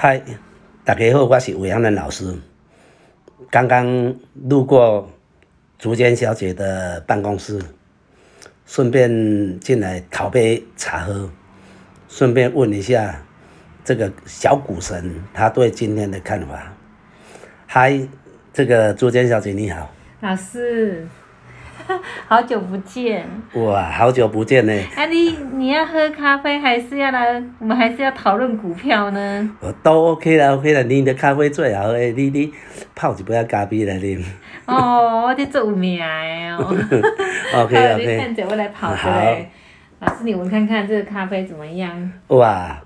嗨，大家好，我是韦阳南老师。刚刚路过竹间小姐的办公室，顺便进来讨杯茶喝，顺便问一下这个小股神他对今天的看法。嗨，这个竹间小姐你好，老师，好久不见。哇，好久不见呢。啊，你你要喝咖啡，还是要来？我们还是要讨论股票呢？我都 OK 啦，OK 啦，你的咖啡最好诶，你你泡一杯咖啡来啉。哦，我在做有名的哦。OK OK。看着我来泡好的嘞。老师，你闻看看这个咖啡怎么样？哇，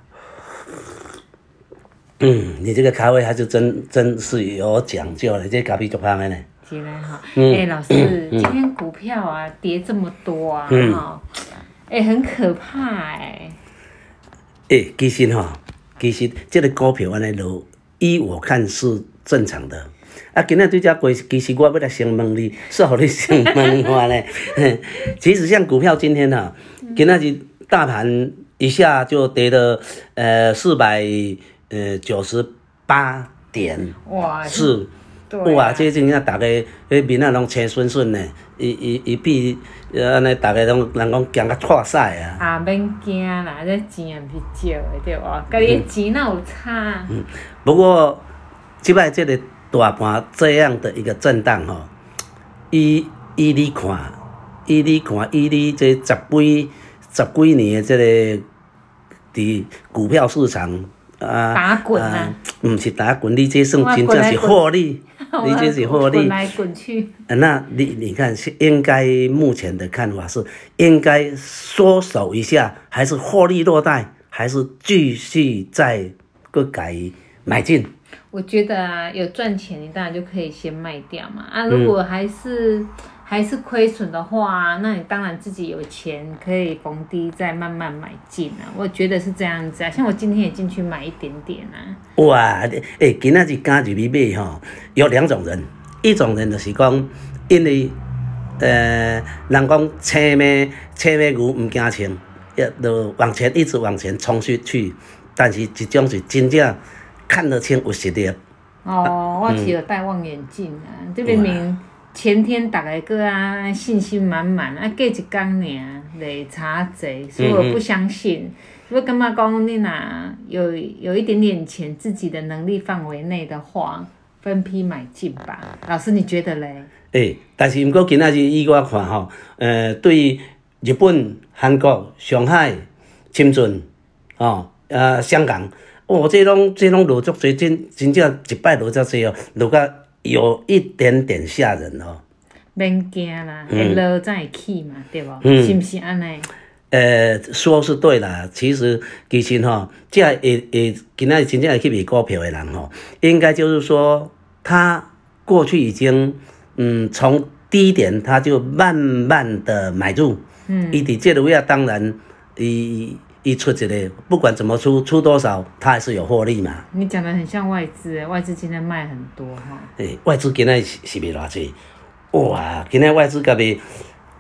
嗯，你这个咖啡还是真真是有讲究的，这咖啡足香的呢。起来哈。嗯哎，老师，今天股票啊跌这么多啊，嗯哈，哎，很可怕哎。诶、其实哈，其实这个股票安尼落，依我看是正常的。啊，今仔对这过，其实我要来先问你，是互你先问我呢。其实像股票今天哈、今仔日大盘一下就跌了呃四百呃九十八点。哇，是，对啊哇，这真正大家迄面啊拢青顺顺的，伊伊伊比呃安尼大家拢人讲惊甲脱屎啊。啊，免惊啦，这钱也毋是少的，对无？甲你的钱哪有差？嗯不过，即摆即个大盘这样的一个震荡吼，以以你看，以你看，以你这十几十几年的即个伫股票市场啊，打滚啊啊，毋是打滚，你这算真正是获利，你这是获利。滚来滚去。啊那你你看，是应该目前的看法是应该缩手一下，还是获利落袋，还是继续再个改买进？我觉得啊，有赚钱你当然就可以先卖掉嘛。啊，嗯如果还是、还是亏损的话，那你当然自己有钱可以逢低再慢慢买进啊。我觉得是这样子啊，像我今天也进去买一点点啊。哇，诶、今仔日加入去买吼，有两种人，一种人就是讲，因为呃，人讲青马青马牛毋惊青，要就往前一直往前冲出去，但是一种是真正看得清有实力。哦，我是有戴望远镜啊，这明明前天大概个啊信心满满啊，过一天尔累查贼，所以我不相信。我感觉讲你若有有一点点钱，自己的能力范围内的话，分批买进吧。老师，你觉得嘞？诶、但是毋过今仔日以我看吼，呃，对日本、韩国、上海、深圳，哦，呃，香港，哦，这拢这拢落足侪，真真正一摆落遮侪哦，落甲有一点点吓人哦。免惊啦，会落才会起嘛，对无？嗯是毋是安尼？呃，说是对啦，其实其实吼，这会会今仔日真正会去买股票的人吼，应该就是说，他过去已经嗯从低点他就慢慢的买入，嗯，伊伫这个位啊，当然伊伊出一个不管怎么出出多少，它还是有获利嘛。你讲的很像外资欸，外资今天卖很多哈。诶、外资今天是是卖偌济？哇，今天外资甲卖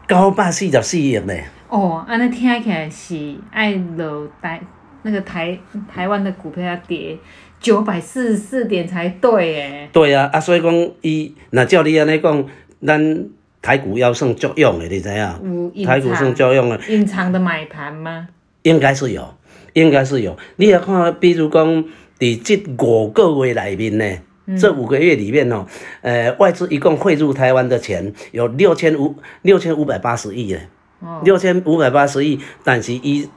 九百四十四亿呢。哦，安尼听起来是爱落台那个台台湾的股票要跌九百四十四点才对诶。对啊，啊，所以讲伊若照你安尼讲，咱台股要算作用的，你知影？台股算作用的，隐藏的买盘吗？应该是有，应该是有。你要看，比如讲，伫这五个月里面呢，这五个月里面哦，呃，外资一共汇入台湾的钱有六千五六千五百八十亿呢，六千五百八十亿，但是伊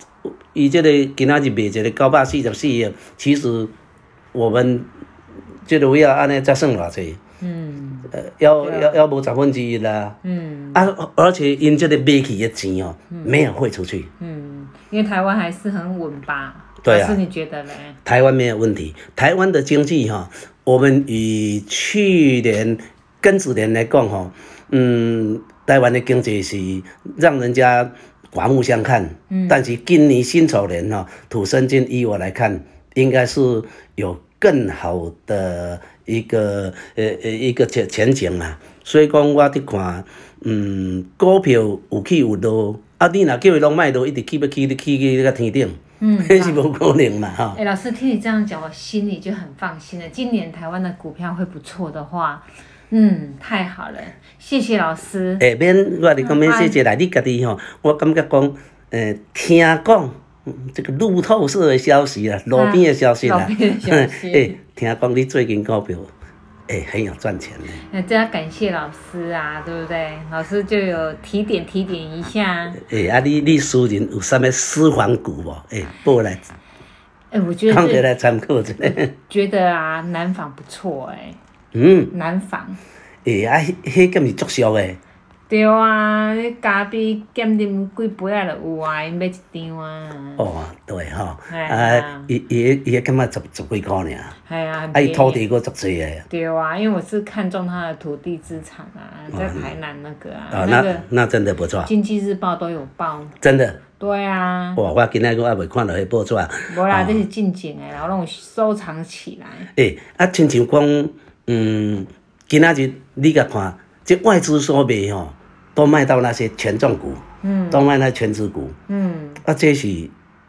伊这个今仔日卖一个九百四十四亿，其实我们这个位啊，安尼才算偌济？嗯。呃，要要要无十分之一啦。嗯。啊，而且因这个卖去的钱哦，没有汇出去，嗯，因为台湾还是很稳吧？对啊老师你觉得嘞？台湾没有问题。台湾的经济哈、我们以去年庚子年来讲哈，嗯，台湾的经济是让人家刮目相看。嗯。但是今年辛丑年哈、土生金依我来看，应该是有更好的一个呃呃一个前前景啊。所以讲，我伫看，嗯，股票有起有落，啊，你若叫伊拢卖落，一直起要起，你起去到天顶。嗯，那是无可能嘛吼。哎、老师听你这样讲，我心里就很放心了。今年台湾的股票会不错的话，嗯，太好了，谢谢老师。下免我你讲免谢谢来，你家己吼，我感觉讲，呃，听讲这个路透社的消息啊，路边的消息啦，路边的消息诶，听讲你最近股票，诶，很有赚钱呢。那这要感谢老师啊，对不对？老师就有提点提点一下。诶，啊，你你私人有啥物私房股无？诶，报来哎、我觉得这看起来参考一下。觉得啊，南纺不错哎、嗯，南纺。诶，啊，迄迄敢是足俗诶。对啊，你咖啡减啉几杯啊就有啊，因买一张啊。哦，对吼，嘿啊，伊伊伊迄感觉十十几箍尔，哎呀，很啊，伊土地佫足济诶。对啊，因为我是看中他的土地资产啊，在台南那个啊，啊，那个那那真的不错，经济日报都有报。真的。对啊，哇，我今仔佫还未看到迄报纸。无啦，这是进前的，然后拢有收藏起来。诶、啊，亲像讲，嗯，今仔日你甲看，即外资所卖吼，都卖到那些权重股，嗯，都卖那全资股，嗯，啊，这是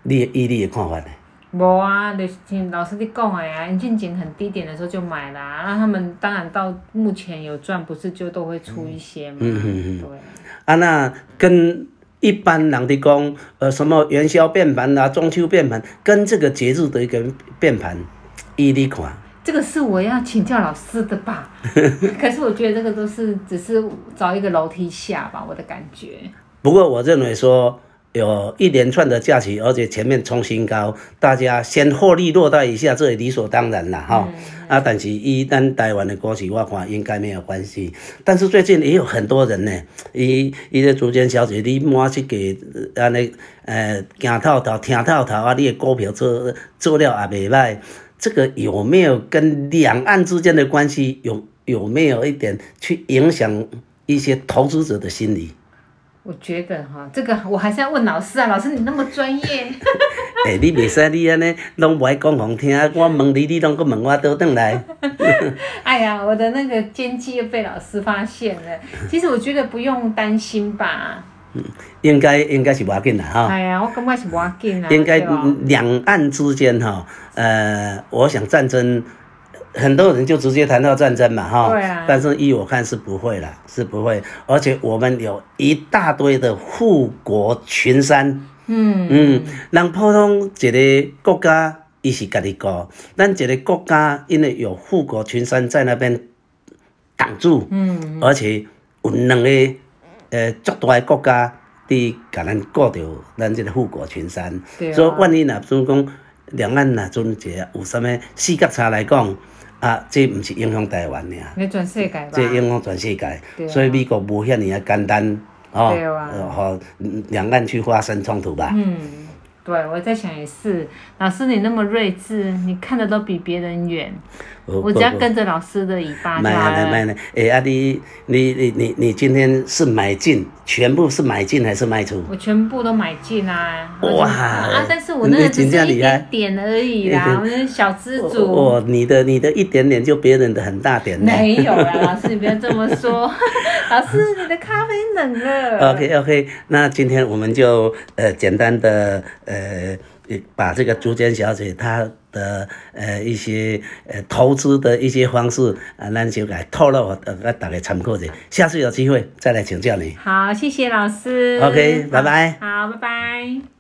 你的以你的看法呢？无啊，就是听老师你讲的呀，因进前很低点的时候就买啦，那他们当然到目前有赚，不是就都会出一些嘛。嗯嗯嗯对。啊，那跟一般人的讲，呃，什么元宵变盘啊，中秋变盘，跟这个节日的一个变盘，以你看，这个是我要请教老师的吧？可是我觉得这个都是只是找一个楼梯下吧，我的感觉。不过我认为说。有一连串的假期，而且前面冲新高，大家先获利落袋一下，这也理所当然啦，哈、啊，但是一旦台湾的股市，我看应该没有关系。但是最近也有很多人呢，一一个主间小姐，你摸去给安尼，呃，行透透、听透透啊，你的股票做做了也袂歹，这个有没有跟两岸之间的关系有有没有一点去影响一些投资者的心理？我觉得哈，这个我还是要问老师啊，老师你那么专业，诶、你袂使你安尼拢无爱讲互听，我问你，你拢搁问我倒转来。哎呀，我的那个奸计又被老师发现了。其实我觉得不用担心吧。应该应该是无要紧啦哈。哎呀，我感觉是无要紧啊。应该两岸之间哈，呃，我想战争，很多人就直接谈到战争嘛哈。对啊但是依我看是不会啦，是不会，而且我们有一大堆的护国群山。嗯嗯，人普通一个国家，伊是家己顾，咱一个国家因为有护国群山在那边挡住，嗯，而且有两个呃足大的国家伫甲咱顾着咱即个富国群山，所以万一若阵讲两岸若阵一个有啥物四角差来讲，啊，这毋是影响台湾尔。你转世界吧。这影响全世界，所以美国无遐尼啊简单，哦，对啊。呃和两岸去发生冲突吧。嗯，对，我在想也是，老师你那么睿智，你看的都比别人远，我我只要跟着老师的尾巴就买好了。啊买呢，哎啊你你你你你今天是买进，全部是买进还是卖出？我全部都买进啊！哇啊！但是我那只是一点点而已啦，我那是小资主。哦，你的你的一点点就别人的很大点呢。没有啦，老师你不要这么说。老师，你的咖啡冷了。OK OK，那今天我们就呃简单的呃把这个竹间小姐她的呃一些呃投资的一些方式啊，咱就来透露呃给大家参考一下，下次有机会再来请教你。好，谢谢老师。OK，拜拜好，拜拜。